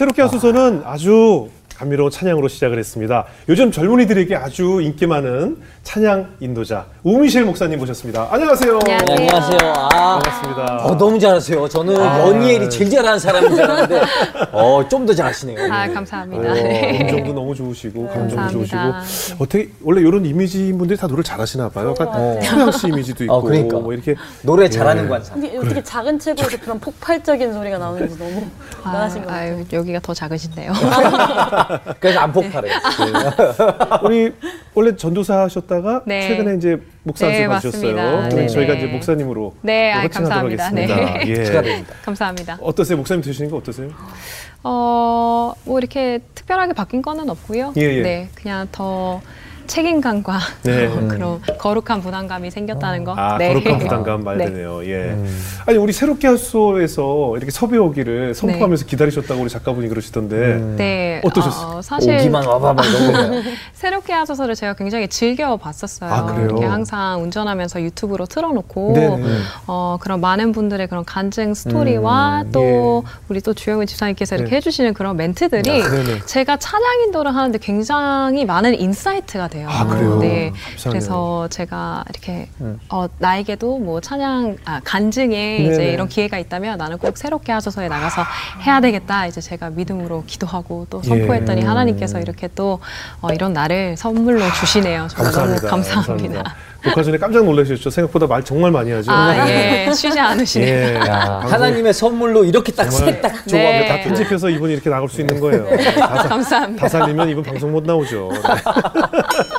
새롭게 한 수서는 아주 감미로운 찬양으로 시작을 했습니다. 요즘 젊은이들에게 아주 인기 많은 찬양 인도자 우미실 목사님 모셨습니다. 안녕하세요. 네, 안녕하세요. 아, 반갑습니다. 어, 너무 잘하세요. 저는 연예일이 제일 잘하는 사람인 줄 알았는데, 어, 좀 더 잘하시네요. 아, 어, 감사합니다. 네. 음정도 너무 좋으시고 감정도 감사합니다. 좋으시고 어떻게 원래 이런 이미지인 분들이 다 노래를 잘하시나 봐요. 약간 소양 씨 이미지도 있고 어, 그러니까. 뭐 이렇게 노래 잘하는 예. 관상. 근데 어떻게 작은 체구에서 그런 폭발적인 소리가 나오는지 너무 아, 대단하신 것 같아요. 아유, 여기가 더 작으신데요. 그래서 안 폭발해요. 우리 원래 전도사 하셨다가 네. 최근에 이제 목사 네, 받으셨어요. 그럼 네, 저희가 네. 이제 목사님으로 네, 아, 호칭하도록 감사합니다. 네. 하겠습니다. 예. 축하드립니다. 감사합니다. 어떠세요? 목사님 되시는 거 어떠세요? 어, 뭐 이렇게 특별하게 바뀐 거는 없고요. 예, 예. 네, 그냥 더 책임감과 네. 그런 거룩한 부담감이 생겼다는 거. 아, 네. 거룩한 부담감 말 네. 되네요. 예. 음. 아니 우리 새롭게 하소서에서 이렇게 섭외 오기를 선포하면서 기다리셨다고 우리 작가분이 그러시던데 음. 네, 어떠셨어요? 어, 사실 오기만 와봐봐 이런. 새롭게 하소서를 제가 굉장히 즐겨 봤었어요. 아, 그래요? 이렇게 항상 운전하면서 유튜브로 틀어놓고 네네. 어, 그런 많은 분들의 그런 간증 스토리와 음, 또 우리 또 주영훈 집사님께서 이렇게 네. 해주시는 그런 멘트들이 아. 제가 찬양 인도를 하는데 굉장히 많은 insight가 돼요. 아, 그래요? 네. 감사하네요. 그래서 제가 이렇게 음. 어, 나에게도 뭐 찬양 아, 간증에 이제 네네. 이런 기회가 있다면 나는 꼭 새롭게 하소서에 나가서 해야 되겠다. 이제 제가 믿음으로 기도하고 또 선포했더니 예. 하나님께서 이렇게 또 어, 이런 나를 선물로 주시네요. 정말 감사합니다. 너무 감사합니다. 녹화 전에 깜짝 놀라셨죠? 생각보다 말 정말 많이 하죠. 아, 예. 쉬지 않으시네요. 예. 야, 방송 하나님의 선물로 이렇게 딱 셋딱 네. 조합을 다 편집해서 이분이 이렇게 나갈 수 있는 거예요. 다, 감사합니다. 다 살리면 이분 방송 못 나오죠.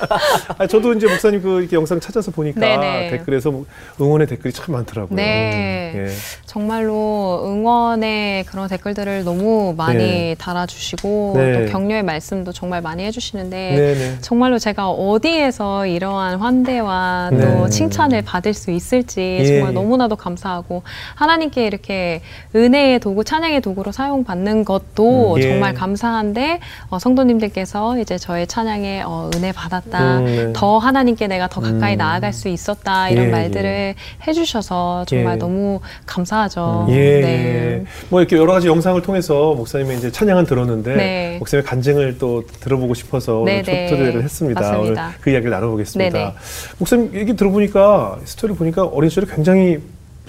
네. 아, 저도 이제 목사님 그 이렇게 영상 찾아서 보니까 네네. 댓글에서 뭐 응원의 댓글이 참 많더라고요. 네. 예. 정말로 응원의 그런 댓글들을 너무 많이 네. 달아주시고 네. 또 격려의 말씀도 정말 많이 해주시는데 네네. 정말로 제가 어디에서 이러한 환대와 또 네. 칭찬을 받을 수 있을지 예, 정말 예. 너무나도 감사하고 하나님께 이렇게 은혜의 도구, 찬양의 도구로 사용받는 것도 음, 예. 정말 감사한데 어, 성도님들께서 이제 저의 찬양에 어, 은혜 받았다, 음, 네. 더 하나님께 내가 더 가까이 음. 나아갈 수 있었다 이런 예, 말들을 해주셔서 정말 예. 너무 감사하죠. 예. 네. 뭐 이렇게 여러 가지 영상을 통해서 목사님의 이제 찬양은 들었는데 네. 목사님의 간증을 또 들어보고 싶어서 오늘 네, 네. 초대를 했습니다. 맞습니다. 오늘 그 이야기를 나눠보겠습니다. 네, 네. 목사님 얘기 들어보니까 스토리 보니까 어린 시절에 굉장히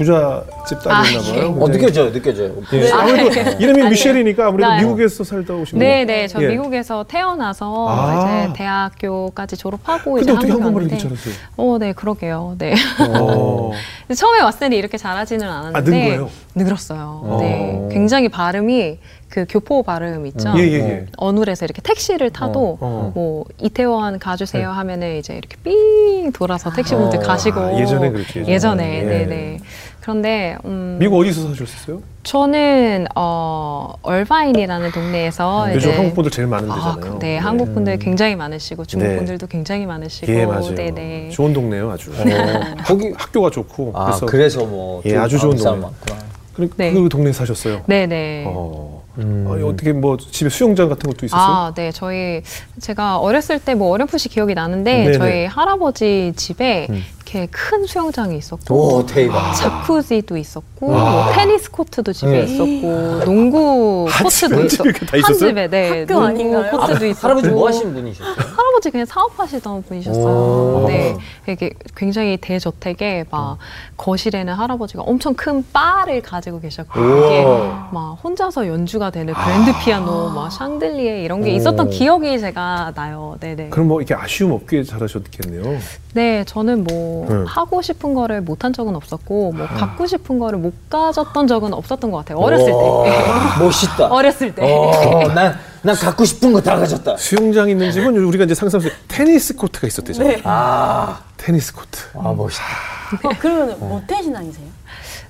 부잣집 딸이었나 아, 봐요. 어, 느껴져요, 느껴져요. 예. 아, 아무래도 네. 이름이 아니에요. 미셸이니까 아무래도 네. 미국에서 살다 오신 네, 거예요. 네. 저 예. 미국에서 태어나서 아. 이제 대학교까지 졸업하고 근데 이제 어떻게 한국에 한국말을 이렇게 잘하세요? 어, 네, 그러게요. 네. 어. 처음에 왔을 때는 이렇게 잘하지는 않았는데 아, 는 거예요? 늘었어요. 네. 어. 굉장히 발음이 그 교포 발음 있죠. 예, 예, 예. 어눌해서 이렇게 택시를 타도 어. 뭐 이태원 가주세요 하면은 이제 이렇게 삥 돌아서 택시분들 어. 가시고 아, 예전에 그랬죠, 예전에. 예전에 예. 네네 그런데 음, 미국 어디서 사셨어요? 저는 어 얼바인이라는 동네에서 요즘 이제 한국 분들 제일 많은 아, 데잖아요. 네, 한국 분들 굉장히 많으시고 중국 네. 분들도 굉장히 많으시고 예, 맞아요. 네네 좋은 동네요, 아주. 어, 거기 학교가 좋고. 아 그래서 그래서 뭐 예, 아주 좋은 동네. 많구나. 그, 네. 그 동네에 사셨어요. 네네 어. 음. 아니, 어떻게 뭐 집에 수영장 같은 것도 있었어요? 아, 네. 저희 제가 어렸을 때 뭐 어렴풋이 기억이 나는데 네네. 저희 할아버지 집에 음. 이렇게 큰 수영장이 있었고 오 대박. 자쿠지도 있었고 와. 뭐 테니스 코트도 집에 네. 있었고 농구 한 코트도 있었고 이렇게 다 있었어요? 한 집에 네 학교 농구 아닌가요? 코트도 있었고 할아버지 뭐 하시는 분이셨어요? 할아버지 그냥 사업하시던 분이셨어요. 오. 네, 이게 굉장히 대저택에 막 거실에는 할아버지가 엄청 큰 바를 가지고 계셨고 이게. 막 혼자서 연주가 되는 그랜드 피아노, 막 샹들리에 이런 게 오. 있었던 기억이 제가 나요. 네네. 그럼 뭐 이렇게 아쉬움 없게 자라셨겠네요. 네, 저는 뭐 음. 하고 싶은 거를 못한 적은 없었고 뭐 갖고 싶은 거를 못 가졌던 적은 없었던 것 같아요. 어렸을 때. 오, 멋있다. 어렸을 때. 어, 난, 난 갖고 싶은 거 다 가졌다. 수영장 있는 집은 우리가 이제 상상할 수 테니스 코트가 있었대잖아요. 아, 테니스 코트. 아 멋있다. 어, 그러면 모태 신앙이세요?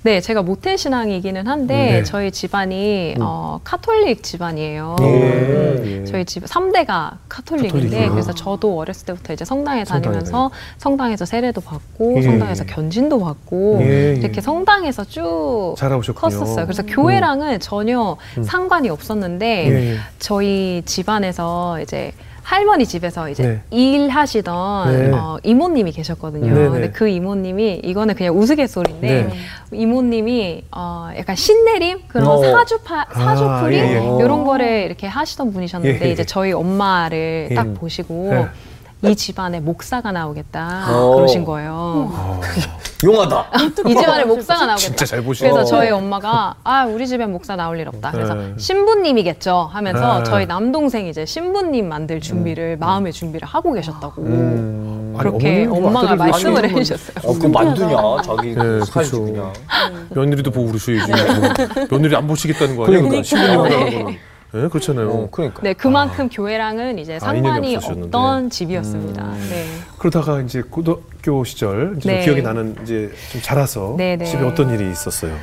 네, 제가 모태 신앙이기는 한데 네. 저희 집안이 어, 카톨릭 집안이에요. 예, 음, 예. 저희 집 3대가 카톨릭인데 카톨릭이요? 그래서 저도 어렸을 때부터 이제 성당에 다니면서 성당에서 세례도 받고 예, 성당에서 예. 견진도 받고 예, 예. 이렇게 성당에서 쭉 자라셨군요. 컸었어요. 그래서 교회랑은 전혀 상관이 없었는데 예, 예. 저희 집안에서 이제 할머니 집에서 이제 네. 일하시던 네. 어, 이모님이 계셨거든요. 네네. 근데 그 이모님이 이거는 그냥 우스갯소리인데 네. 이모님이 어, 약간 신내림 그런 어. 사주파 사주풀이 예, 예. 이런 거를 이렇게 하시던 분이셨는데 예, 예. 이제 저희 엄마를 예. 딱 보시고 네. 이 집안에 목사가 나오겠다 어. 그러신 거예요. 용하다. 이 집안에 목사가 나오겠다. 진짜 잘 보시네. 그래서 어. 저희 엄마가 아 우리 집엔 목사 나올 일 없다. 그래서 네. 신부님이겠죠 하면서 네. 저희 남동생 이제 신부님 만들 준비를 마음의 준비를 하고 계셨다고 음. 그렇게 아니, 엄마가 말씀을 해주셨어요. 어, 그 만두냐, 자기 네. 그냥. 며느리도 보고 그러셔야지. 뭐 며느리 안 보시겠다는 거 아니에요? 그러니까 신부님 네. 나가는 거는. 네, 그렇잖아요. 어, 그러니까. 네, 그만큼 교회랑은 이제 아, 상관이 없으셨는데. 없던 집이었습니다. 음. 네. 그러다가 이제 고등학교 시절 이제 좀 네. 기억이 나는 이제 좀 자라서 네, 네. 집에 어떤 일이 있었어요.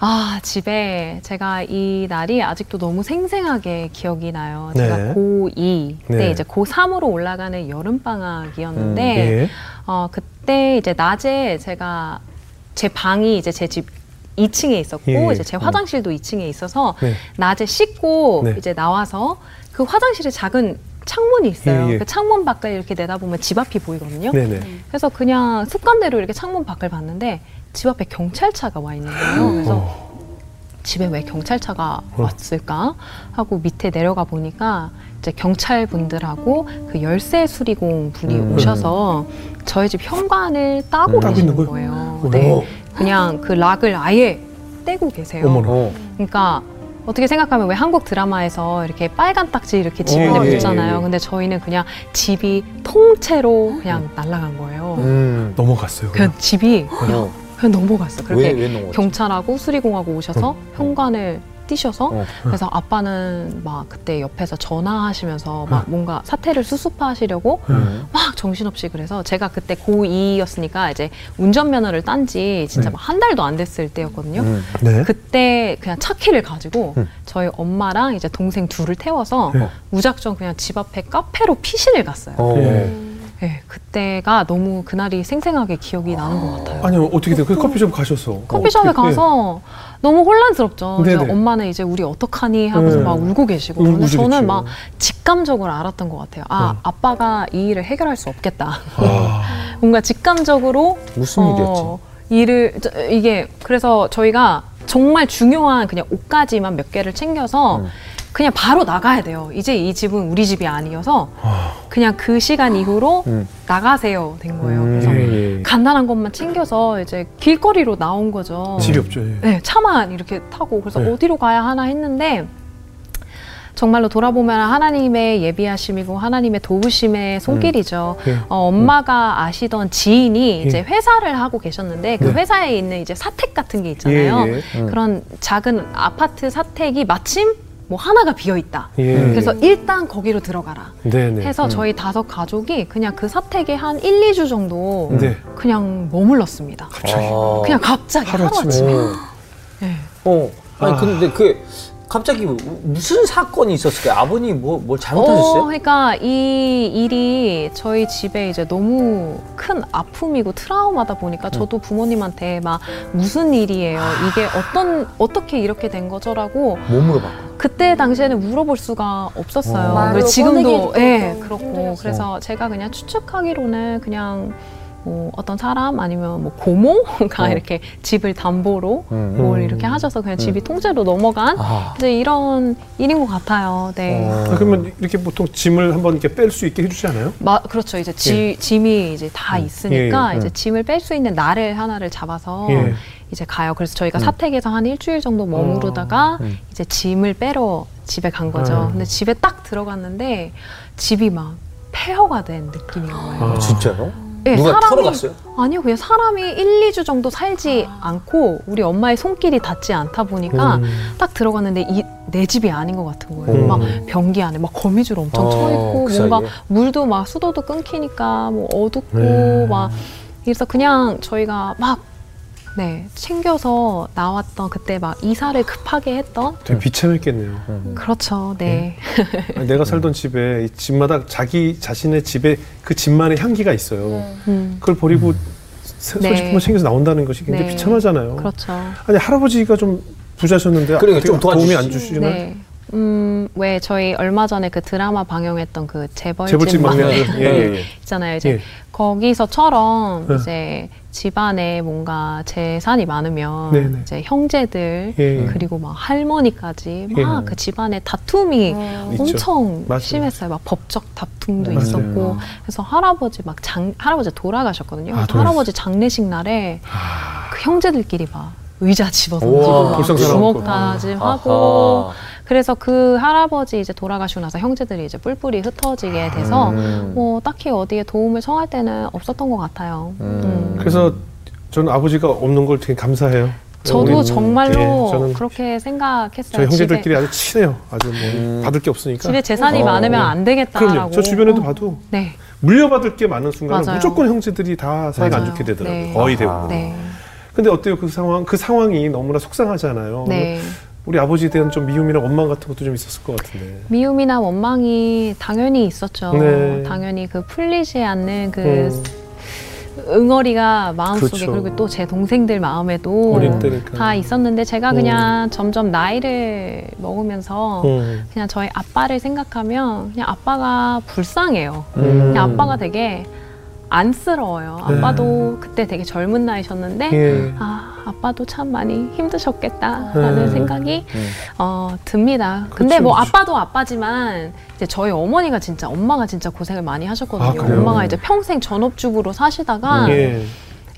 아, 집에 제가 이 날이 아직도 너무 생생하게 기억이 나요. 네. 제가 고2 때 네. 이제 고3으로 올라가는 여름방학이었는데, 예. 어, 그때 이제 낮에 제가 제 방이 이제 제 집 2층에 있었고, 예, 예. 이제 제 화장실도 2층에 있어서, 네. 낮에 씻고 네. 이제 나와서 그 화장실에 작은 창문이 있어요. 예, 예. 그 창문 밖을 이렇게 내다보면 집 앞이 보이거든요. 네네. 그래서 그냥 습관대로 이렇게 창문 밖을 봤는데 집 앞에 경찰차가 와 있는 거예요. 그래서 어. 집에 왜 경찰차가 왔을까 하고 밑에 내려가 보니까 이제 경찰 분들하고 그 열쇠 수리공 분이 음. 오셔서 저희 집 현관을 따고 음. 계시는 거예요. 오. 네, 그냥 그 락을 아예 떼고 계세요. 어머나. 어. 그러니까 어떻게 생각하면 왜 한국 드라마에서 이렇게 빨간 딱지 이렇게 어, 집에 예, 붙잖아요. 예, 예. 근데 저희는 그냥 집이 통째로 그냥 날아간 거예요. 음. 넘어갔어요. 그냥 집이 어. 그냥 넘어갔어. 그렇게 왜, 왜? 경찰하고 수리공하고 오셔서 현관을 뛰셔서 어. 그래서 아빠는 막 그때 옆에서 전화하시면서 막 어. 뭔가 사태를 수습하시려고 음. 막 정신없이 그래서 제가 그때 고2였으니까 이제 운전면허를 딴 지 진짜 네. 막한 달도 안 됐을 때였거든요. 음. 네. 그때 그냥 차 키를 가지고 음. 저희 엄마랑 이제 동생 둘을 태워서 네. 무작정 그냥 집 앞에 카페로 피신을 갔어요. 어. 예. 네, 그때가 너무 그날이 생생하게 기억이 나는 것 같아요. 아니 어떻게 돼? 그 커피숍 가셔서 커피숍에 어떻게- 가서 너무 혼란스럽죠. 엄마는 이제 우리 어떡하니 하고서 네. 막 울고 계시고 근데 저는. 막 직감적으로 알았던 것 같아요. 아 네. 아빠가 이 일을 해결할 수 없겠다. 아, 뭔가 직감적으로 무슨 일이었지? 어, 일을 저, 이게 그래서 저희가 정말 중요한 그냥 옷가지만 몇 개를 챙겨서 음. 그냥 바로 나가야 돼요. 이제 이 집은 우리 집이 아니어서 아. 그냥 그 시간 이후로 음. 나가세요 된 거예요. 음, 그래서 예, 예. 간단한 것만 챙겨서 이제 길거리로 나온 거죠. 집이 없죠. 예. 네, 차만 이렇게 타고 그래서 네. 어디로 가야 하나 했는데 정말로 돌아보면 하나님의 예비하심이고 하나님의 도우심의 손길이죠. 예. 어, 엄마가 아시던 지인이 예. 이제 회사를 하고 계셨는데 그 네. 회사에 있는 이제 사택 같은 게 있잖아요. 예, 예. 음. 그런 작은 아파트 사택이 마침 뭐 하나가 비어 있다. 예. 그래서 일단 거기로 들어가라. 네네. 해서 저희 다섯 가족이 그냥 그 사택에 한 1, 2주 정도 네. 그냥 머물렀습니다. 갑자기. 아. 그냥 갑자기 하루아침에. 하루아침에. 어. 네. 어. 아니 아. 근데 그 갑자기 무슨 사건이 있었을까요? 아버님 뭐, 뭘 잘못하셨어요? 어, 그러니까 이 일이 저희 집에 이제 너무 큰 아픔이고 트라우마다 보니까 저도 부모님한테 막 무슨 일이에요? 이게 어떤 어떻게 이렇게 된 거죠라고 뭐 물어봤고? 그때 당시에는 물어볼 수가 없었어요. 어. 그리고 지금도 꺼내기도 예좀 그렇고 힘들었어요. 그래서 제가 그냥 추측하기로는 그냥 뭐 어떤 사람 아니면 뭐 고모가 어. 이렇게 집을 담보로 음. 뭘 이렇게 하셔서 그냥 집이 통째로 넘어간 아. 이제 이런 일인 것 같아요. 네. 어. 아, 그러면 이렇게 보통 짐을 한번 이렇게 뺄 수 있게 해주지 않아요? 마, 그렇죠. 이제 지, 짐이 이제 다 있으니까 예, 예. 이제 짐을 뺄 수 있는 날을 하나를 잡아서 예. 이제 가요. 그래서 저희가 사택에서 한 일주일 정도 머무르다가 음. 이제 짐을 빼러 집에 간 거죠. 아. 근데 집에 딱 들어갔는데 집이 막 폐허가 된 느낌인 거예요. 아. 어, 진짜요? 네, 누가 사람이- 털어갔어요? 아니요, 그냥 사람이 1, 2주 정도 살지 않고 우리 엄마의 손길이 닿지 않다 보니까 음. 딱 들어갔는데 이, 내 집이 아닌 것 같은 거예요. 음. 막 변기 안에 막 거미줄 엄청 어, 쳐 있고 그 뭔가 사이에? 물도 막 수도도 끊기니까 뭐 어둡고 네. 막 그래서 그냥 저희가 막 네, 챙겨서 나왔던 그때 막 이사를 급하게 했던 되게 비참했겠네요. 음. 그렇죠. 네. 아니, 내가 살던 집에 이 집마다 자기 자신의 집에 그 집만의 향기가 있어요. 네. 음, 그걸 버리고 세- 네. 소식품을 챙겨서 나온다는 것이 굉장히 네. 비참하잖아요. 그렇죠. 아니 할아버지가 좀 부자셨는데 그러니까 어떻게 좀 도와주시- 도움이 안 주시나요? 네. 음, 왜 저희 얼마 전에 그 드라마 방영했던 그 재벌집, 재벌집 막내 막내 아들. 예, 예, 예. 있잖아요. 이제 예. 거기서처럼 네. 이제 집안에 뭔가 재산이 많으면 네, 네. 이제 형제들 예, 예. 그리고 막 할머니까지 예. 막그 집안에 다툼이 음. 있죠. 엄청 맞아요. 심했어요. 막 법적 다툼도 맞아요. 있었고 그래서 할아버지 막 장 할아버지 돌아가셨거든요. 아. 할아버지 장례식 날에 그 형제들끼리 막 의자 집어 우와, 던지고 막 불상사나웠구나. 주먹 다짐하고 아하. 그래서 그 할아버지 이제 돌아가시고 나서 형제들이 이제 뿔뿔이 흩어지게 돼서 음. 뭐 딱히 어디에 도움을 청할 때는 없었던 것 같아요. 음. 음. 그래서 저는 아버지가 없는 걸 되게 감사해요. 저도 우리- 정말로 예, 그렇게 생각했어요. 저희 형제들끼리 집에, 아주 친해요. 아주 뭐 음. 받을 게 없으니까. 집에 재산이 어. 많으면 안 되겠다라고. 그럼요. 저 주변에도 어. 봐도 네, 물려받을 게 많은 순간은 맞아요. 무조건 형제들이 다 사이가 안 맞아요. 좋게 되더라고요. 네. 거의. 대부분. 네, 근데 어때요? 그 상황, 그 상황이 너무나 속상하잖아요. 네. 우리 아버지에 대한 좀 미움이나 원망 같은 것도 좀 있었을 것 같은데. 미움이나 원망이 당연히 있었죠. 네. 당연히 그 풀리지 않는 그 음. 응어리가 마음속에 그렇죠. 그리고 또 제 동생들 마음에도. 다 있었는데 제가 음. 그냥 점점 나이를 먹으면서 음. 그냥 저희 아빠를 생각하면 그냥 아빠가 불쌍해요. 음. 그냥 아빠가 되게 안쓰러워요. 네. 아빠도 그때 되게 젊은 나이셨는데 예. 아 아빠도 참 많이 힘드셨겠다라는 음. 생각이 음. 어, 듭니다. 근데 그렇죠, 뭐 그렇죠. 아빠도 아빠지만 이제 저희 어머니가 진짜 엄마가 진짜 고생을 많이 아, 하셨거든요. 그래요? 엄마가 이제 평생 전업주부로 사시다가 예.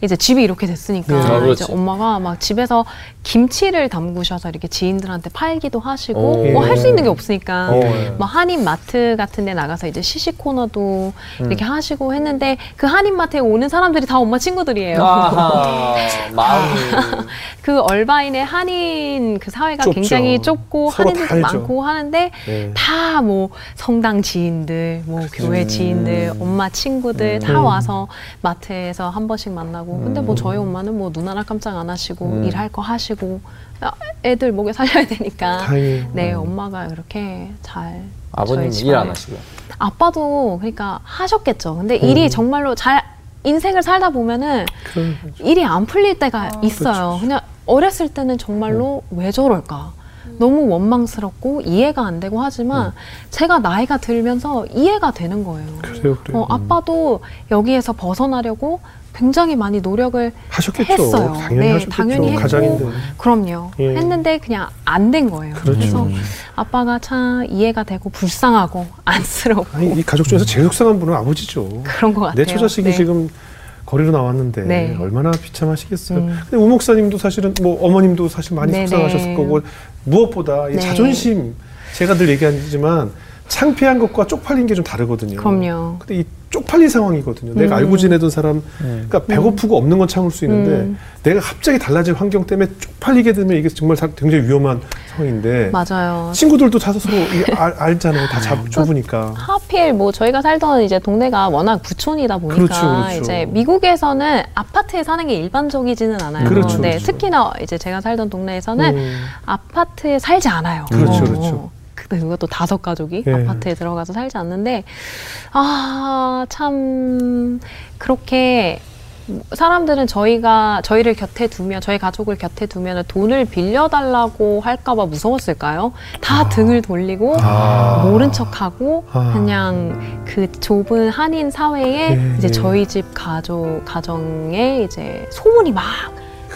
이제 집이 이렇게 됐으니까 예. 아, 그렇지. 이제 엄마가 막 집에서 김치를 담그셔서 이렇게 지인들한테 팔기도 하시고 오. 뭐할 수 있는 게 없으니까 어, 예. 뭐 한인 마트 같은 데 나가서 이제 시식 코너도 음. 이렇게 하시고 했는데 그 한인 마트에 오는 사람들이 다 엄마 친구들이에요. 아하, 마음이. 그 얼바인의 한인 그 사회가 좁죠. 굉장히 좁고 다 한인들도. 많고 하는데 예. 다뭐 성당 지인들, 뭐 교회 지인들, 엄마 친구들 다 음. 와서 마트에서 한 번씩 만나고. 근데 뭐 저희 엄마는 뭐 눈 하나 깜짝 안 하시고 음. 일할 거 하시고 아, 애들 먹여 살려야 되니까. 다행이에요. 네, 엄마가 이렇게 잘 아버님 일 안 하시고요. 아빠도 그러니까 하셨겠죠. 근데 음. 일이 정말로 잘 인생을 살다 보면은 그럼 일이 안 풀릴 때가 있어요. 그렇죠. 그냥 어렸을 때는 정말로 왜 저럴까? 너무 원망스럽고 이해가 안 되고 하지만 제가 나이가 들면서 이해가 되는 거예요. 그래요, 그래요. 어, 아빠도 여기에서 벗어나려고 굉장히 많이 노력을 하셨겠죠. 했어요. 당연히 네, 하셨겠죠. 당연히 했고. 가장인데. 그럼요. 예. 했는데 그냥 안 된 거예요. 그렇죠. 래서 아빠가 참 이해가 되고 불쌍하고 안쓰럽고 아니, 이 가족 중에서 제일 속상한 분은 아버지죠. 그런 것 같아요. 내 처자식이 네. 지금 거리로 나왔는데 네. 얼마나 비참하시겠어요. 음. 근데 우 목사님도 사실은 뭐 어머님도 사실 많이 네네. 속상하셨을 거고 무엇보다 이 네. 자존심 제가 늘 얘기하지만 창피한 것과 쪽팔린 게 좀 다르거든요. 그럼요. 근데 이 쪽팔린 상황이거든요. 내가 음. 알고 지내던 사람, 음. 그러니까 배고프고 없는 건 참을 수 있는데 음. 내가 갑자기 달라진 환경 때문에 쪽팔리게 되면 이게 정말 사- 굉장히 위험한 상황인데 맞아요. 친구들도 다 서로 이게 알, 알잖아요. 다 잡, 좁으니까. 하필 뭐 저희가 살던 이제 동네가 워낙 부촌이다 보니까 그렇죠, 그렇죠. 이제 미국에서는 아파트에 사는 게 일반적이지는 않아요. 그렇죠, 네, 그렇죠. 특히나 이제 제가 살던 동네에서는 음. 아파트에 살지 않아요. 그렇죠, 어, 그렇죠. 어. 근데 그것도 다섯 가족이 예. 아파트에 들어가서 살지 않는데 아 참 그렇게 사람들은 저희가 저희를 곁에 두면 저희 가족을 곁에 두면 돈을 빌려달라고 할까봐 무서웠을까요? 다 등을 돌리고 아. 모른 척하고 아. 그냥 그 좁은 한인 사회에 예, 이제 예. 저희 집 가족 가정에 이제 소문이 막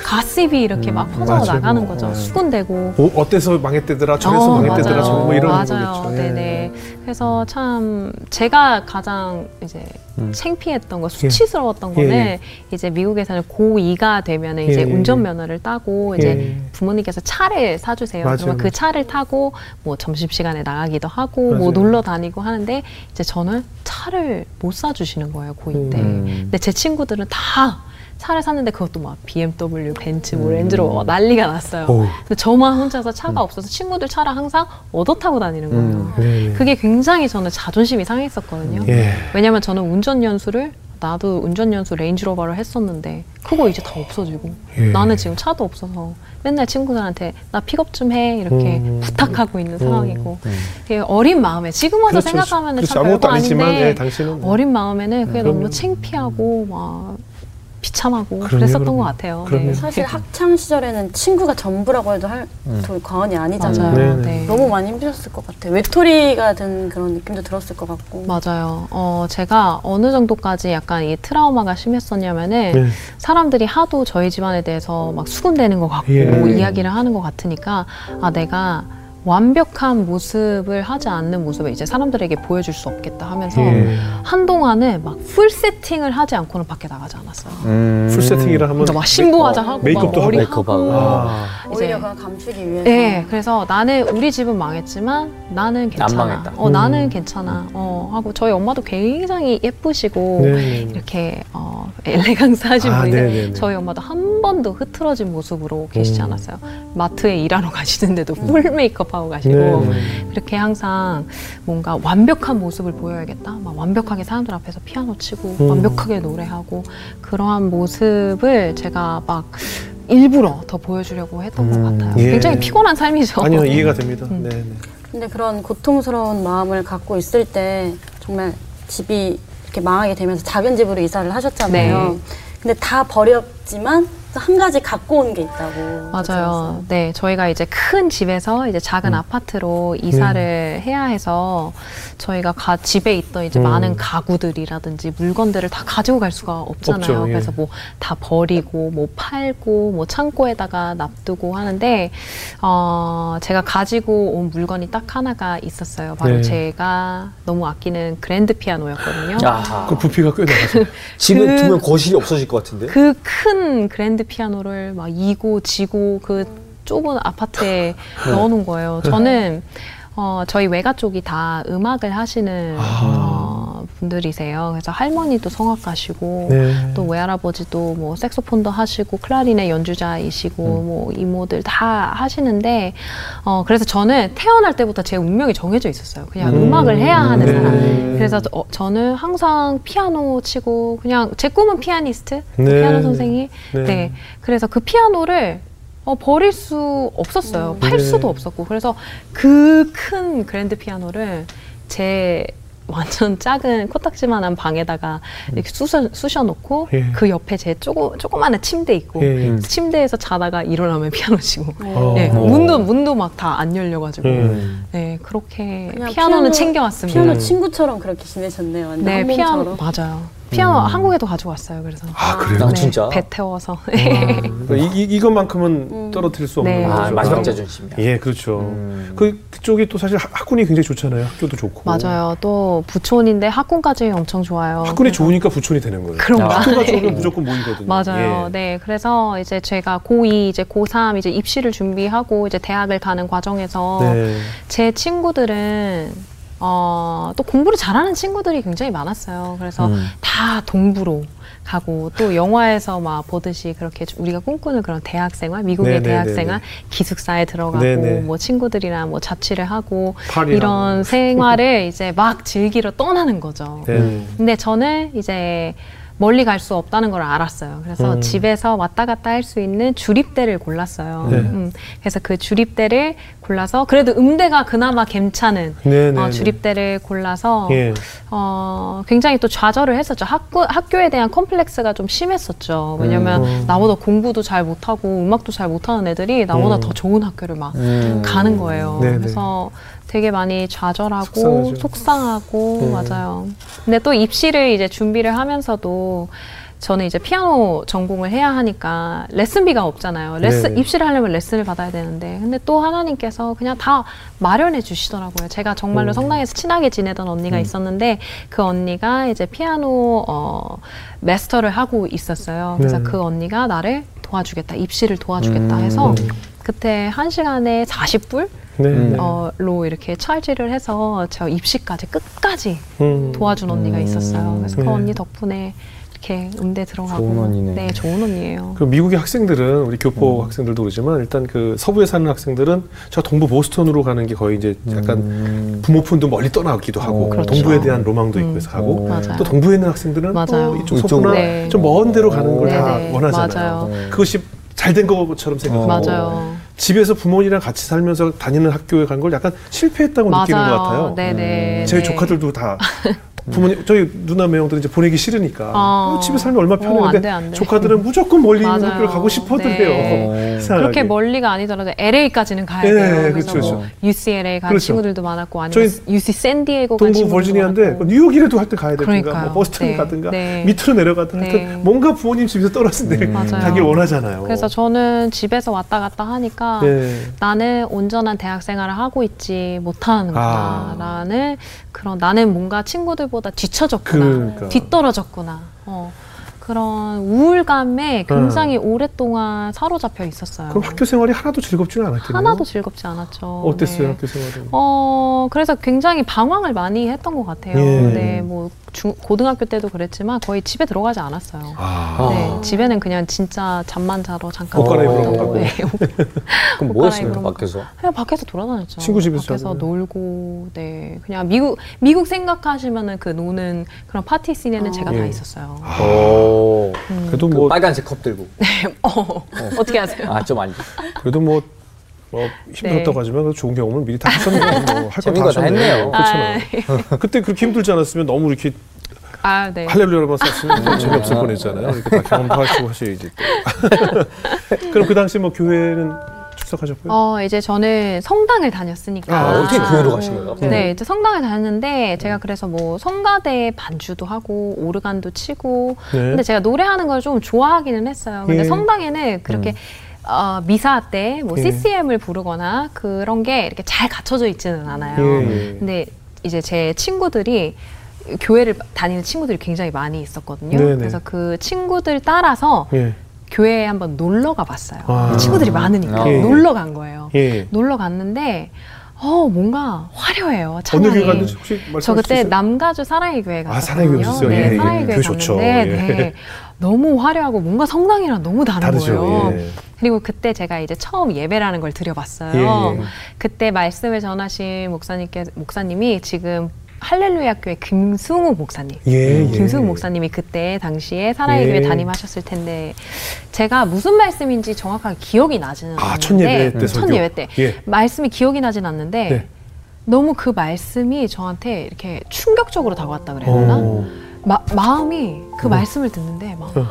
가십이 이렇게 막 퍼져 음, 맞아요. 나가는 거죠. 네. 수군대고 어, 어때서 망했대더라, 저래서 어, 망했대더라. 저뭐 이런 맞아요. 거겠죠. 예. 네네. 그래서 참 제가 가장 이제 음. 창피했던 거, 수치스러웠던 예. 거는 이제 미국에서는 고2가 되면 이제 예. 운전면허를 따고 이제 예. 부모님께서 차를 사주세요. 맞아요, 그러면 그. 차를 타고 뭐 점심시간에 나가기도 하고 뭐 맞아요. 놀러 다니고 하는데 이제 저는 차를 못 사주시는 거예요, 고2 때. 음. 근데 제 친구들은 다 차를 샀는데 그것도 막 BMW, 벤츠, 뭐 음. 레인지로버 난리가 났어요. 어우. 근데 저만 혼자서 차가 없어서 친구들 차를 항상 얻어 타고 다니는 거예요. 음. 네. 그게 굉장히 저는 자존심이 상했었거든요. 예. 왜냐면 저는 운전 연수를 나도 운전 연수 레인지로버를 했었는데 그거 이제 다 없어지고 예. 나는 지금 차도 없어서 맨날 친구들한테 나 픽업 좀 해 이렇게 음. 부탁하고 있는 상황이고 음. 어린 마음에 지금 와서 그렇죠. 생각하면 그렇죠. 참 아무것도 별거 아니지만 아닌데 예, 뭐. 어린 마음에는 그게. 너무 창피하고 막 비참하고 그럼요, 그랬었던 그럼요. 것 같아요. 그럼요. 사실 학창 시절에는 친구가 전부라고 해도 할 음. 더 과언이 아니잖아요. 맞아요. 네, 네. 너무 많이 힘드셨을 것 같아요. 외톨이가 된 그런 느낌도 들었을 것 같고. 맞아요. 어, 제가 어느 정도까지 약간 이 트라우마가 심했었냐면은 네. 사람들이 하도 저희 집안에 대해서 막 수군대는 것 같고 예. 이야기를 하는 것 같으니까 아 내가 완벽한 모습을 하지 않는 모습을 이제 사람들에게 보여줄 수 없겠다 하면서 예. 한동안은 막풀 세팅을 하지 않고는 밖에 나가지 않았어요. 음. 풀 세팅이라 하면 그러니까 막 신부 화장하고 메이크업도 막 머리 하고. 하고, 메이크업하고. 아. 이제- 오히려 감추기 위해서. 네, 그래서 나는 우리 집은 망했지만 나는 괜찮아. 망했다. 어, 음. 나는 괜찮아. 어, 하고 저희 엄마도 굉장히 예쁘시고 네. 이렇게 어, 엘레강스 하신 아, 분인데 네네네. 저희 엄마도 한 번도 흐트러진 모습으로 계시지 음. 않았어요. 마트에 일하러 가시는데도 풀 메이크업 하고 가시고 네. 그렇게 항상 뭔가 완벽한 모습을 보여야겠다. 막 완벽하게 사람들 앞에서 피아노 치고 음. 완벽하게 노래하고 그러한 모습을 제가 막 일부러 더 보여주려고 했던 것 음. 같아요. 예. 굉장히 피곤한 삶이죠. 아니요 이해가 됩니다. 음. 네. 네. 근데 그런 고통스러운 마음을 갖고 있을 때 정말 집이 이렇게 망하게 되면서 작은 집으로 이사를 하셨잖아요. 네. 근데 다 버렸지만 한 가지 갖고 온 게 있다고. 맞아요. 네, 저희가 이제 큰 집에서 이제 작은 음. 아파트로 이사를 해야 해서 저희가 가, 집에 있던 이제 음. 많은 가구들이라든지 물건들을 다 가지고 갈 수가 없잖아요. 없죠, 예. 그래서 뭐 다 버리고 뭐 팔고 뭐 창고에다가 놔두고 하는데 어, 제가 가지고 온 물건이 딱 하나가 있었어요. 바로 네. 제가 너무 아끼는 그랜드 피아노였거든요. 아. 그 부피가 꽤 나가죠. 집에 그- 두면 거실이 없어질 것 같은데. 그 큰 그랜드 피아노를 막 이고 지고 그 좁은 아파트에 네. 넣어놓은 거예요. 저는 어, 저희 외가 쪽이 다 음악을 하시는 아. 어, 분들이세요. 그래서 할머니도 성악가시고 네. 또 외할아버지도 뭐 색소폰도 하시고 클라리넷 연주자이시고 음. 뭐 이모들 다 하시는데 어 그래서 저는 태어날 때부터 제 운명이 정해져 있었어요. 그냥 음. 음. 악을 해야 하는 네. 사람. 그래서 저, 어, 저는 항상 피아노 치고 그냥 제 꿈은 피아니스트, 네. 피아노 선생이. 네. 네. 그래서 그 피아노를 어, 버릴 수 없었어요. 팔 네. 수도 없었고. 그래서 그 큰 그랜드 피아노를 제 완전 작은 코딱지만한 방에다가 이렇게 쑤셔, 쑤셔놓고 예. 그 옆에 제 조그, 조그마한 침대 있고 예, 예. 침대에서 자다가 일어나면 피아노 치고 어. 네, 어. 문도 문도 막 다 안 열려가지고 음. 네 그렇게 피아노는 피아노- 챙겨왔습니다. 피아노 음. 친구처럼 그렇게 지내셨네요. 완전 네한 피아노. 맞아요. 피아노 한국에도 가져왔어요. 그래서 아 그래요? 아, 진짜? 배 태워서 이, 이, 이것만큼은 음. 떨어뜨릴 수 없는 네. 거죠. 아, 마지막 자존심이야. 예, 그렇죠. 음. 그 그쪽이 또 사실 학- 학군이 굉장히 좋잖아요. 학교도 좋고. 맞아요. 또 부촌인데 학군까지 엄청 좋아요. 학군이 그래서- 좋으니까 부촌이 되는 거예요. 그런가? 학교가 네. 좋으면 무조건 모이거든요. 맞아요. 예. 네. 그래서 이제 제가 고2, 이제 고3 이제 입시를 준비하고 이제 대학을 가는 과정에서 네. 제 친구들은 어, 또 공부를 잘하는 친구들이 굉장히 많았어요. 그래서 음. 다 동부로 가고 또 영화에서 막 보듯이 그렇게 우리가 꿈꾸는 그런 대학생활, 미국의 네네네네. 대학생활, 기숙사에 들어가고 네네. 뭐 친구들이랑 뭐 자취를 하고. 이런 생활을 이제 막 즐기러 떠나는 거죠. 네. 근데 저는 이제 멀리 갈 수 없다는 걸 알았어요. 그래서 음. 집에서 왔다 갔다 할 수 있는 주립대를 골랐어요. 네. 음, 그래서 그 주립대를 골라서 그래도 음대가 그나마 괜찮은 네, 네, 어, 네. 주립대를 골라서 예. 어, 굉장히 또 좌절을 했었죠. 학교, 학교에 대한 컴플렉스가 좀 심했었죠. 왜냐면 음. 나보다 공부도 잘 못하고 음악도 잘 못하는 애들이 나보다 음. 더 좋은 학교를 막 음. 가는 거예요. 네네. 그래서 되게 많이 좌절하고 속상하죠. 속상하고 음. 맞아요. 근데 또 입시를 이제 준비를 하면서도 저는 이제 피아노 전공을 해야 하니까 레슨비가 없잖아요. 레슨 네네. 입시를 하려면 레슨을 받아야 되는데 근데 또 하나님께서 그냥 다 마련해 주시더라고요. 제가 정말로 음. 성당에서 친하게 지내던 언니가 있었는데 그 언니가 이제 피아노 어 마스터를 하고 있었어요. 그래서 네. 그 언니가 나를 도와주겠다. 입시를 도와주겠다 해서 음. 그때 한 시간에 40불 네. 음. 네. 어, 로 이렇게 찰지를 해서 저 입시까지 끝까지 음. 도와준 언니가 있었어요. 그래서 네. 그 언니 덕분에 이렇게 음대 들어가고 좋은 언니네. 네, 좋은 언니예요. 그 미국의 학생들은 우리 교포 음. 학생들도 그러지만 일단 그 서부에 사는 학생들은 저 동부 보스턴으로 가는 게 거의 이제 약간 음. 부모품도 멀리 떠나기도 하고 어, 그렇죠. 동부에 대한 로망도 있고 음. 해서 가고 어. 맞아요. 또 동부에 있는 학생들은 맞아요. 또 이쪽. 서부나 네. 좀먼 데로 가는 걸다 네네. 원하잖아요. 맞아요. 네. 그것이 잘 된 것처럼 생각하고 어. 맞아요. 집에서 부모님이랑 같이 살면서 다니는 학교에 간 걸 약간 실패했다고 느끼는 것 같아요. 네네. 제 네. 조카들도 다 부모님 저희 누나 매형들은 이제 보내기 싫으니까 아. 뭐 집에 살면 얼마나 편해 어, 안 근데 돼, 안 돼. 조카들은 무조건 멀리 있는 맞아요. 학교를 가고 싶어들 네. 그렇게 멀리가 아니더라도 LA까지는 가야 네, 돼요. 그렇죠, 그래서 뭐 그렇죠. UCLA 간 그렇죠. 친구들도 많았고 아니면 저희 UC 샌디에고 간 동부 친구들도 버지니아인데. 뉴욕이라도 할 때 가야 되든가. 뭐 버스턴 네. 가든가 네. 밑으로 내려가든 네. 하여튼 뭔가 부모님 집에서 떨어진 데 맞아요. 가길 원하잖아요. 그래서 저는 집에서 왔다 갔다 하니까 네. 나는 온전한 대학 생활을 하고 있지 아. 못하는구나라는 그런 나는 뭔가 친구들보다 뒤처졌구나, 그러니까. 뒤떨어졌구나. 어, 그런 우울감에 굉장히 오랫동안 사로잡혀 있었어요. 음. 그럼 학교 생활이 하나도 즐겁지는 않았겠네요. 하나도 즐겁지 않았죠. 어땠어요 네. 학교 생활은? 어, 그래서 굉장히 방황을 많이 했던 것 같아요. 예. 네, 뭐, 중, 고등학교 때도 그랬지만 거의 집에 들어가지 않았어요. 아, 네, 집에는 그냥 진짜 잠만 자러 잠깐 옷 갈아입으러. 네, 그럼 뭐 했습니까 갈아입으러 밖에서? 그냥 밖에서 돌아다녔죠. 친구 집에서 밖에서 자고요? 놀고, 네, 그냥 미국 미국 생각하시면은 그 노는 그런 파티 씬에는 제가 다 예. 있었어요. 오. 그래도 그뭐 빨간색 컵 들고. 어, 어 떻게 하세요? 아좀 아니. 그래도 뭐, 뭐 힘들었다고 네. 하지만 그래도 좋은 경험을 미리 다 하셨네요. 뭐 할거다 재밌는 거다 했네요. 그렇잖아요. 그때 그렇게 힘들지 않았으면 너무 이렇게 아, 네. 할렐루야만 썼으면 재미없을 뻔했잖아요. 이렇게 다 경험도 하시고 하셔야지 또. 그럼 그 당시 뭐 교회는 출석하셨고요? 어, 이제 저는 성당을 다녔으니까. 아, 어떻게 교회로 가신 거예요? 네, 이제 성당을 다녔는데 제가 그래서 뭐 성가대 반주도 하고 오르간도 치고 네. 근데 제가 노래하는 걸 좀 좋아하기는 했어요. 근데 예. 성당에는 그렇게 어, 미사 때뭐 예. CCM을 부르거나 그런 게 이렇게 잘 갖춰져 있지는 않아요. 예, 예. 근데 이제 제 친구들이 교회를 다니는 친구들이 굉장히 많이 있었거든요. 네네. 그래서 그 친구들 따라서 예. 교회에 한번 놀러 가봤어요. 아. 친구들이 많으니까 예. 놀러 간 거예요. 예. 놀러 갔는데 어 뭔가 화려해요. 어느 찬양이. 교회 갔는지 혹시 말씀하실 저수 그때 있어요? 남가주 사랑의 교회 갔었거든요. 아, 사랑의 교회 오셨어요? 네, 예, 예. 사랑의 교회 교회. 갔는데 예. 네, 너무 화려하고 뭔가 성당이랑 너무 다른 다르죠. 거예요. 예. 그리고 그때 제가 이제 처음 예배라는 걸 드려봤어요. 예, 예. 그때 말씀을 전하신 목사님께 목사님이 지금 할렐루야 교회 김승우 목사님. 예, 예. 김승우 목사님이 그때 당시에 사랑의 예. 교회 담임하셨을 텐데 제가 무슨 말씀인지 정확하게 기억이 나지는 아, 않는데 첫 예배 때첫 설교. 예배 때 예. 말씀이 기억이 나진 않는데 네. 너무 그 말씀이 저한테 이렇게 충격적으로 다가왔다 그래야 되나? 어. 마, 마음이 그 말씀을 듣는데 막 어.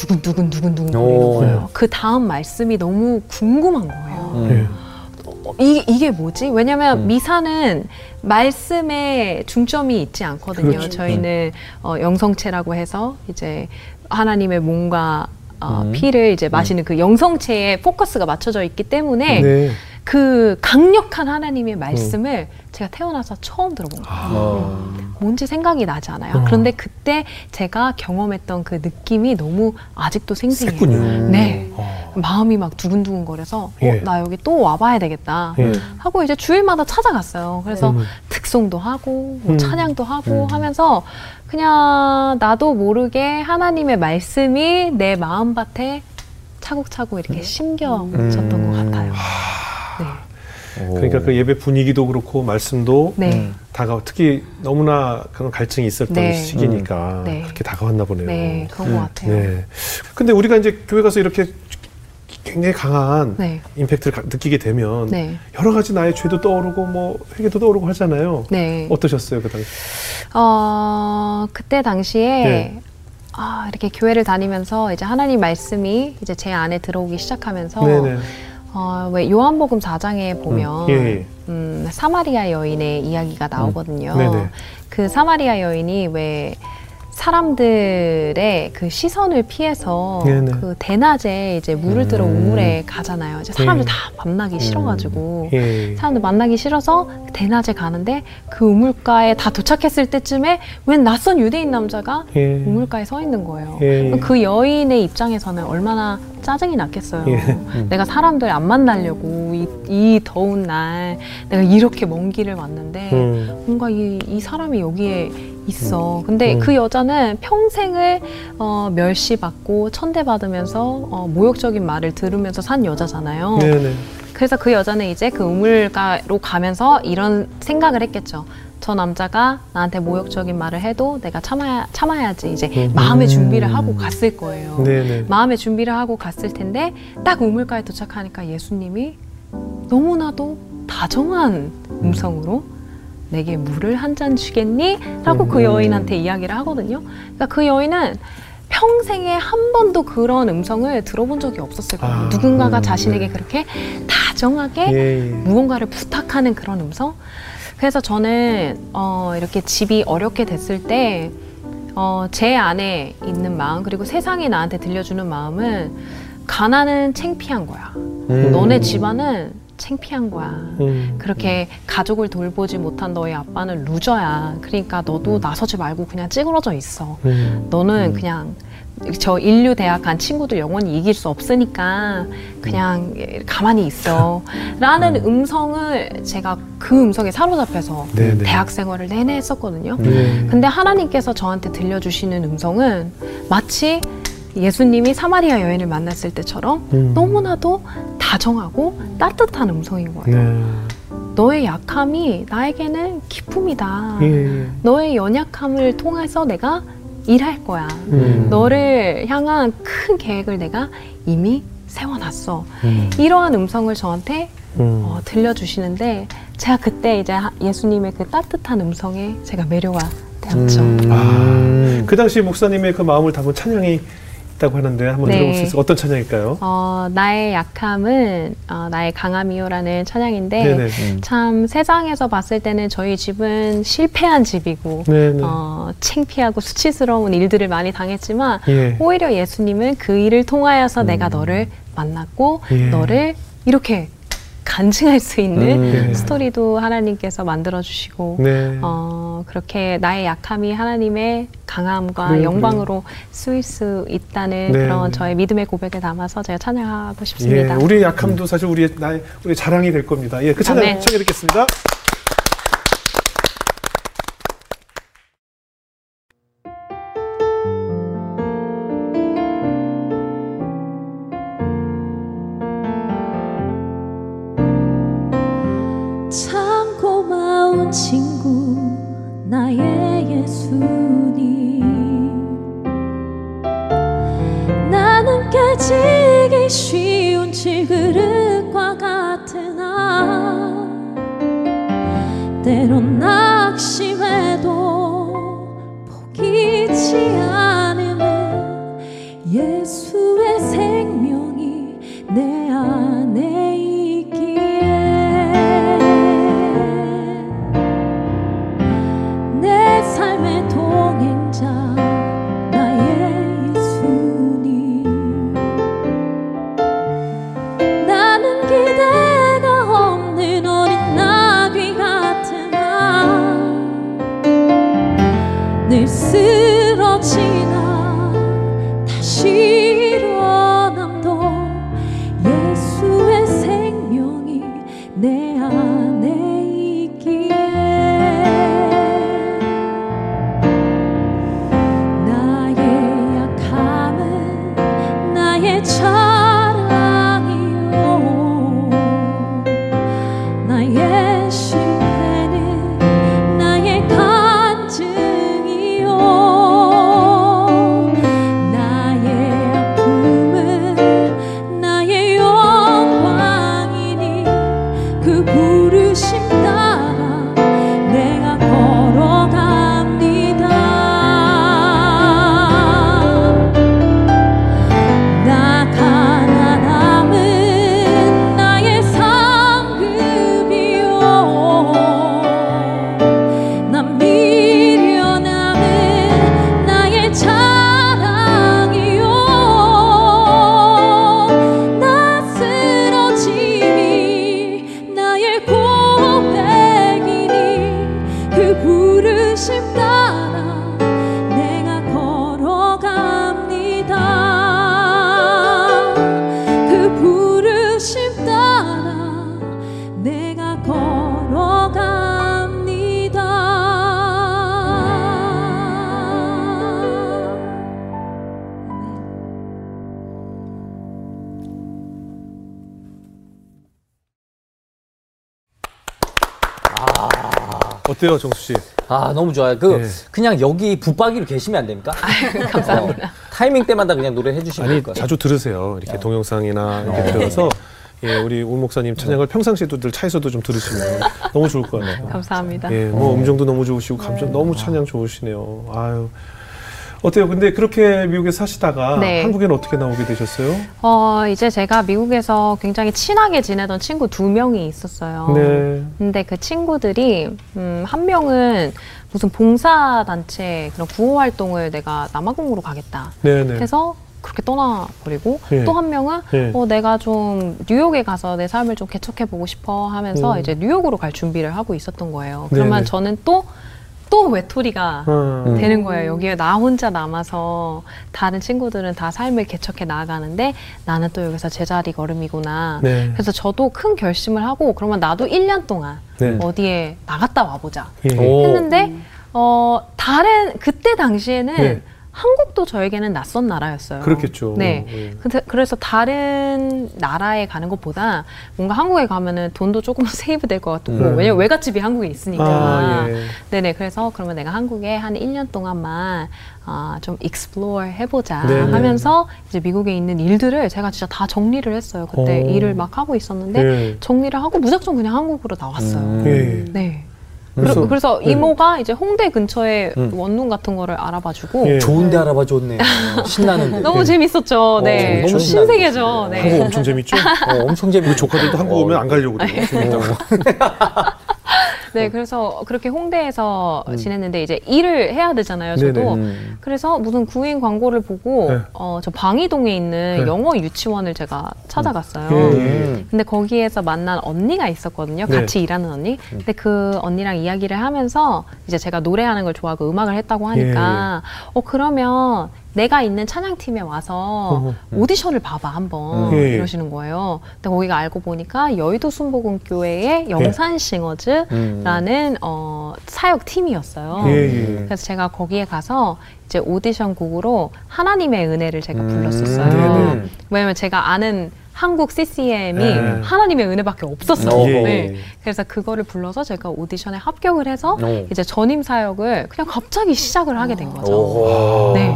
두근두근 두근두근 거리는 오. 거예요. 그 다음 말씀이 너무 궁금한 거예요. 음. 예. 어, 이, 이게 뭐지? 왜냐면 음. 미사는 말씀에 중점이 있지 않거든요. 그렇죠. 저희는 어, 영성체라고 해서 이제 하나님의 몸과 어, 음. 피를 이제 마시는 그 영성체에 포커스가 맞춰져 있기 때문에 네. 그 강력한 하나님의 말씀을 제가 태어나서 처음 들어본 거예요. 어. 뭔지 생각이 나지 않아요. 어. 그런데 그때 제가 경험했던 그 느낌이 너무 아직도 생생해요. 네. 어. 마음이 막 두근두근 거려서 예. 어, 나 여기 또 와봐야 되겠다 예. 하고 이제 주일마다 찾아갔어요. 그래서 음. 특송도 하고 뭐 음. 찬양도 하고 하면서 그냥 나도 모르게 하나님의 말씀이 내 마음밭에 차곡차곡 이렇게 심겨졌던 음. 것 같아요. 네. 그러니까 그 예배 분위기도 그렇고 말씀도 네. 음. 다가 특히 너무나 그런 갈증이 있었던 네. 시기니까 네. 그렇게 다가왔나 보네요. 네, 그런 것 같아요. 네. 근데 우리가 이제 교회 가서 이렇게 굉장히 강한 네. 임팩트를 가- 느끼게 되면 네. 여러 가지 나의 죄도 떠오르고 뭐 회개도 떠오르고 하잖아요. 네. 어떠셨어요 그 당시? 어, 그때 당시에 네. 아, 이렇게 교회를 다니면서 이제 하나님 말씀이 이제 제 안에 들어오기 시작하면서 네네. 어, 왜 요한복음 4장에 보면 예, 예. 음, 사마리아 여인의 이야기가 나오거든요. 네네. 그 사마리아 여인이 왜 사람들의 그 시선을 피해서 네네. 그 대낮에 이제 물을 들어 음. 우물에 가잖아요. 이제 사람들 예. 다 만나기 싫어가지고 예. 사람들 만나기 싫어서 대낮에 가는데 그 우물가에 다 도착했을 때쯤에 웬 낯선 유대인 남자가 예. 우물가에 서 있는 거예요. 예. 그 여인의 입장에서는 얼마나 짜증이 났겠어요. 예. 내가 사람들 안 만나려고 이, 이 더운 날 내가 이렇게 먼 길을 왔는데 음. 뭔가 이, 이 사람이 여기에 있어. 근데 음. 그 여자는 평생을 어, 멸시받고 천대받으면서 어, 모욕적인 말을 들으면서 산 여자잖아요. 네네. 그래서 그 여자는 이제 그 우물가로 가면서 이런 생각을 했겠죠. 저 남자가 나한테 모욕적인 말을 해도 내가 참아야, 참아야지 이제 음. 마음의 준비를 하고 갔을 거예요. 네네. 마음의 준비를 하고 갔을 텐데 딱 우물가에 도착하니까 예수님이 너무나도 다정한 음성으로 내게 물을 한 잔 주겠니? 라고 그 여인한테 이야기를 하거든요. 그러니까 그 여인은 평생에 한 번도 그런 음성을 들어본 적이 없었을 거예요. 아, 누군가가 음, 자신에게 네. 그렇게 다정하게 예, 예. 무언가를 부탁하는 그런 음성. 그래서 저는 어, 이렇게 집이 어렵게 됐을 때, 어, 제 안에 있는 마음, 그리고 세상이 나한테 들려주는 마음은 가난은 창피한 거야. 음. 너네 집안은 창피한 거야. 음. 그렇게 가족을 돌보지 못한 너희 아빠는 루저야. 그러니까 너도 나서지 말고 그냥 찌그러져 있어. 음. 너는 그냥 저 인류 대학 간 친구들 영원히 이길 수 없으니까 그냥 가만히 있어. 라는 음성을 제가 그 음성에 사로잡혀서 네네. 대학 생활을 내내 했었거든요. 네. 근데 하나님께서 저한테 들려주시는 음성은 마치 예수님이 사마리아 여인을 만났을 때처럼 음. 너무나도 다정하고 따뜻한 음성인 거예요. 네. 너의 약함이 나에게는 기쁨이다. 예. 너의 연약함을 통해서 내가 일할 거야. 음. 너를 향한 큰 계획을 내가 이미 세워놨어. 음. 이러한 음성을 저한테 음. 어, 들려주시는데 제가 그때 이제 하- 예수님의 그 따뜻한 음성에 제가 매료가 되었죠. 아, 그 당시 목사님의 그 마음을 담은 찬양이 있다고 하는데 한번 네. 들어볼 수 있어요? 어떤 찬양일까요? 어, 나의 약함은 어, 나의 강함이요라는 찬양인데 네네. 참 세상에서 봤을 때는 저희 집은 실패한 집이고 네네. 어, 창피하고 수치스러운 일들을 많이 당했지만 예. 오히려 예수님은 그 일을 통하여서 내가 너를 만났고 예. 너를 이렇게 간증할 수 있는 음. 네. 스토리도 하나님께서 만들어 주시고 네. 어, 그렇게 나의 약함이 하나님의 강함과 그래요, 영광으로 쓰일 수 있다는 네, 그런 네. 저의 믿음의 고백을 담아서 제가 찬양하고 예, 싶습니다. 우리의 약함도 사실 우리의 나의 우리의 자랑이 될 겁니다. 예, 그 찬양. 청해 듣겠습니다. 나의 예수님. 나는 깨지기 쉬운 질그릇 어때요, 정수 씨? 아 너무 좋아요. 그 예. 그냥 여기 붙박이로 계시면 안 됩니까? 감사합니다. 타이밍 때마다 그냥 노래 해주시면 아니 될 거예요. 자주 들으세요. 이렇게 동영상이나 이렇게 들어서 예, 우리 우 목사님 찬양을 평상시에도 늘 차에서도 좀 들으시면 너무 좋을 것 같아요. 감사합니다. 예, 뭐 음정도 너무 좋으시고 감정 너무 찬양 좋으시네요. 아유. 어때요? 근데 그렇게 미국에 사시다가 네. 한국에는 어떻게 나오게 되셨어요? 어, 이제 제가 미국에서 굉장히 친하게 지내던 친구 두 명이 있었어요. 네. 근데 그 친구들이 음, 한 명은 무슨 봉사 단체 그런 구호 활동을 내가 남아공으로 가겠다 네, 네. 해서 그렇게 떠나버리고 예. 또한 명은 예. 어, 내가 좀 뉴욕에 가서 내 삶을 좀 개척해 보고 싶어 하면서 음. 이제 뉴욕으로 갈 준비를 하고 있었던 거예요. 그러면 네네. 저는 또 또 외톨이가 어. 되는 거예요. 여기에 나 혼자 남아서 다른 친구들은 다 삶을 개척해 나아가는데 나는 또 여기서 제자리 걸음이구나. 네. 그래서 저도 큰 결심을 하고 그러면 나도 1년 동안 네. 어디에 나갔다 와보자 예. 오. 했는데 어 다른 그때 당시에는 네. 한국도 저에게는 낯선 나라였어요. 그렇겠죠. 네. 예. 근데 그래서 다른 나라에 가는 것보다 뭔가 한국에 가면은 돈도 조금 세이브 될 것 같고 음. 왜냐면 외갓집이 한국에 있으니까. 아, 예. 네네. 그래서 그러면 내가 한국에 한 1년 동안만 아, 좀 explore 해보자 네네. 하면서 이제 미국에 있는 일들을 제가 진짜 다 정리를 했어요. 그때 오. 일을 막 하고 있었는데 예. 정리를 하고 무작정 그냥 한국으로 나왔어요. 음. 예. 네. 그래서- 그래서, 네. 이모가 이제 홍대 근처에 음. 원룸 같은 거를 알아봐주고 예. 좋은데 알아봐 줬네. 신나는데. 너무 재밌었죠. 네, 어, 너무 엄청 신세계죠. 신나는데. 네. 한국 엄청 재밌죠? 어, 엄청 재밌. 우리 조카들도 한국 오면 안 가려고 네. 그래요. 재밌다고. 네, 그래서 그렇게 홍대에서 지냈는데 이제 일을 해야 되잖아요. 저도. 음. 그래서 무슨 구인 광고를 보고 네. 어, 저 방이동에 있는 네. 영어 유치원을 제가 찾아갔어요. 예, 예. 음. 근데 거기에서 만난 언니가 있었거든요. 네. 같이 일하는 언니. 근데 그 언니랑 이야기를 하면서 이제 제가 노래하는 걸 좋아하고 음악을 했다고 하니까 어 그러면 내가 있는 찬양팀에 와서 어허. 오디션을 봐봐 한번 음. 예, 예. 이러시는 거예요. 근데 거기가 알고 보니까 여의도 순복음교회의 영산싱어즈라는 어, 사역 팀이었어요. 예, 예. 그래서 제가 거기에 가서 이제 오디션 곡으로 하나님의 은혜를 제가 음. 불렀었어요. 네네. 왜냐면 제가 아는 한국 CCM이 네. 하나님의 은혜밖에 없었어요. 어. 네. 그래서 그거를 불러서 제가 오디션에 합격을 해서 어. 이제 전임 사역을 그냥 갑자기 시작을 하게 된 거죠. 오호. 네.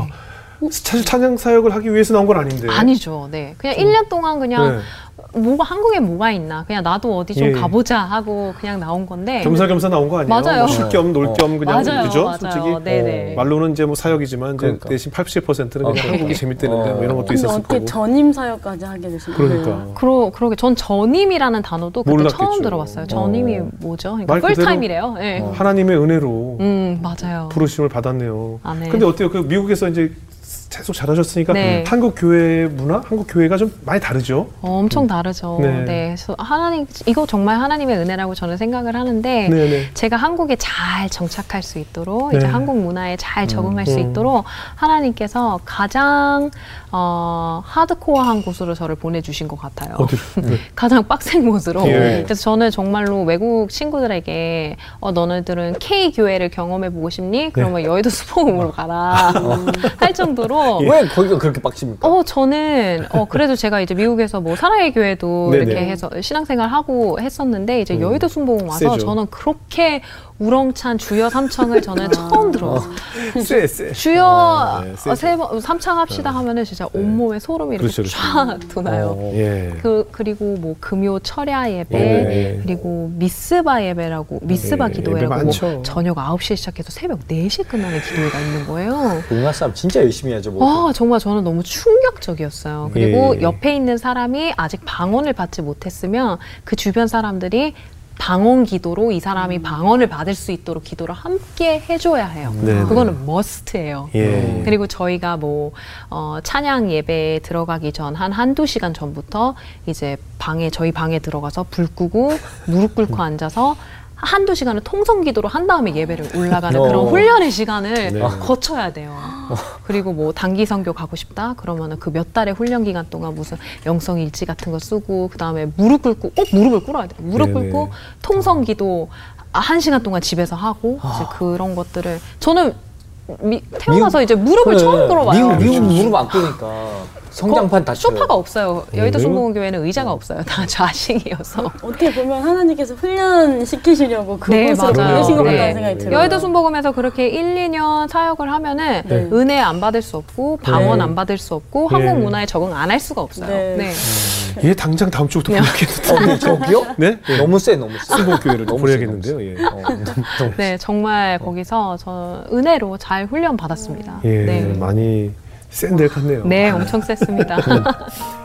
사실 찬양 사역을 하기 위해서 나온 건 아닌데. 아니죠. 네. 그냥 1년 동안 그냥 네. 뭐가 한국에 뭐가 있나 그냥 나도 어디 좀 예. 가보자 하고 그냥 나온 건데 겸사겸사 나온 거 아니에요? 맞아요. 쉴겸 놀겸 그냥 맞아요, 그죠? 맞아요. 솔직히 네네. 어, 말로는 이제 뭐 사역이지만 이제 그러니까. 대신 87%는 그냥 어. 한국이 재밌대는데 뭐 이런 것도 있었을 어떻게 거고. 전임 사역까지 하게 되신 거예요? 그러니까. 그러, 그러게 전 전임이라는 단어도 그때 몰랐겠죠. 처음 들어봤어요. 전임이 어. 뭐죠? 그러니까 풀타임이래요. 네. 어. 하나님의 은혜로 음 맞아요. 부르심을 받았네요. 아, 네. 근데 어때요? 그 미국에서 이제 계속 잘하셨으니까 네. 한국 교회 문화, 한국 교회가 좀 많이 다르죠. 어, 엄청 다르죠. 네. 네. 그래서 하나님 이거 정말 하나님의 은혜라고 저는 생각을 하는데 네네. 제가 한국에 잘 정착할 수 있도록 네. 이제 한국 문화에 잘 적응할 수 음. 있도록 하나님께서 가장 어, 하드코어한 곳으로 저를 보내주신 것 같아요. 네. 가장 빡센 곳으로. 예. 그래서 저는 정말로 외국 친구들에게 어, 너네들은 K 교회를 경험해 보고 싶니? 그러면 네. 여의도 수봉으로 가라 할 정도로. 예. 왜 거기가 그렇게 빡칩니까? 어, 저는, 어, 그래도 제가 이제 미국에서 뭐 사랑의 교회도 네네. 이렇게 해서 신앙생활 하고 했었는데, 이제 여의도 순복음 와서 세죠. 저는 그렇게 우렁찬 주여 삼창을 저는 처음 들어요. 쎄, 쎄. 주여 아, 네, 세죠. 어, 세 번, 삼창 합시다 하면은 진짜 온몸에 소름이 이렇게 그렇죠, 쫙 도나요. 어. 예. 그, 그리고 뭐 금요 철야 예배, 네. 그리고 미스바 예배라고, 미스바 예, 기도회라고. 뭐 저녁 9시에 시작해서 새벽 4시에 끝나는 기도회가 있는 거예요. 우리나라 사람 진짜 열심히 하죠. 뭐. 와 정말 저는 너무 충격적이었어요. 그리고 예. 옆에 있는 사람이 아직 방언을 받지 못했으면 그 주변 사람들이 방언 기도로 이 사람이 방언을 받을 수 있도록 기도를 함께 해줘야 해요. 네, 그거는 머스트예요. 예. 그리고 저희가 뭐 어, 찬양 예배에 들어가기 전 한 한두 시간 전부터 이제 방에 저희 방에 들어가서 불 끄고 무릎 꿇고 앉아서 한두 시간을 통성 기도로 한 다음에 예배를 올라가는 어. 그런 훈련의 시간을 네. 거쳐야 돼요. 그리고 뭐 단기 선교 가고 싶다 그러면은 그 몇 달의 훈련 기간 동안 무슨 영성 일지 같은 거 쓰고 그 다음에 무릎 꿇고 꼭 무릎을 꿇어야 돼요. 무릎 네네. 꿇고 통성 기도 아, 한 시간 동안 집에서 하고 이제 그런 것들을 저는 미- 태어나서 이제 무릎을 그래. 처음 꿇어봐요. 미국, 미국 무릎 안 꿇으니까 성장판 다쳐요. 소파가 없어요. 여의도 네. 순복음교회는 의자가 없어요. 다 좌식이어서. 어떻게 보면 하나님께서 훈련 시키시려고 네, 그곳으로. 보내신 것 네. 같다는 생각이 들어요. 여의도 순복음에서 그렇게 1, 2년 사역을 하면 은 네. 은혜 안 받을 수 없고 방언 네. 안 받을 수 없고 네. 한국 문화에 적응 안 할 수가 없어요. 네. 네. 얘 당장 다음 주부터 보내야겠는데. 어, 저기요? 네? 너무 세, 너무 세. 너무 보내야겠는데요. 세, 예. 어, 너무, 너무 네, 정말 거기서 저 은혜로 잘 훈련 받았습니다. 예, 네. 많이 센데 같네요. 네, 엄청 셌습니다.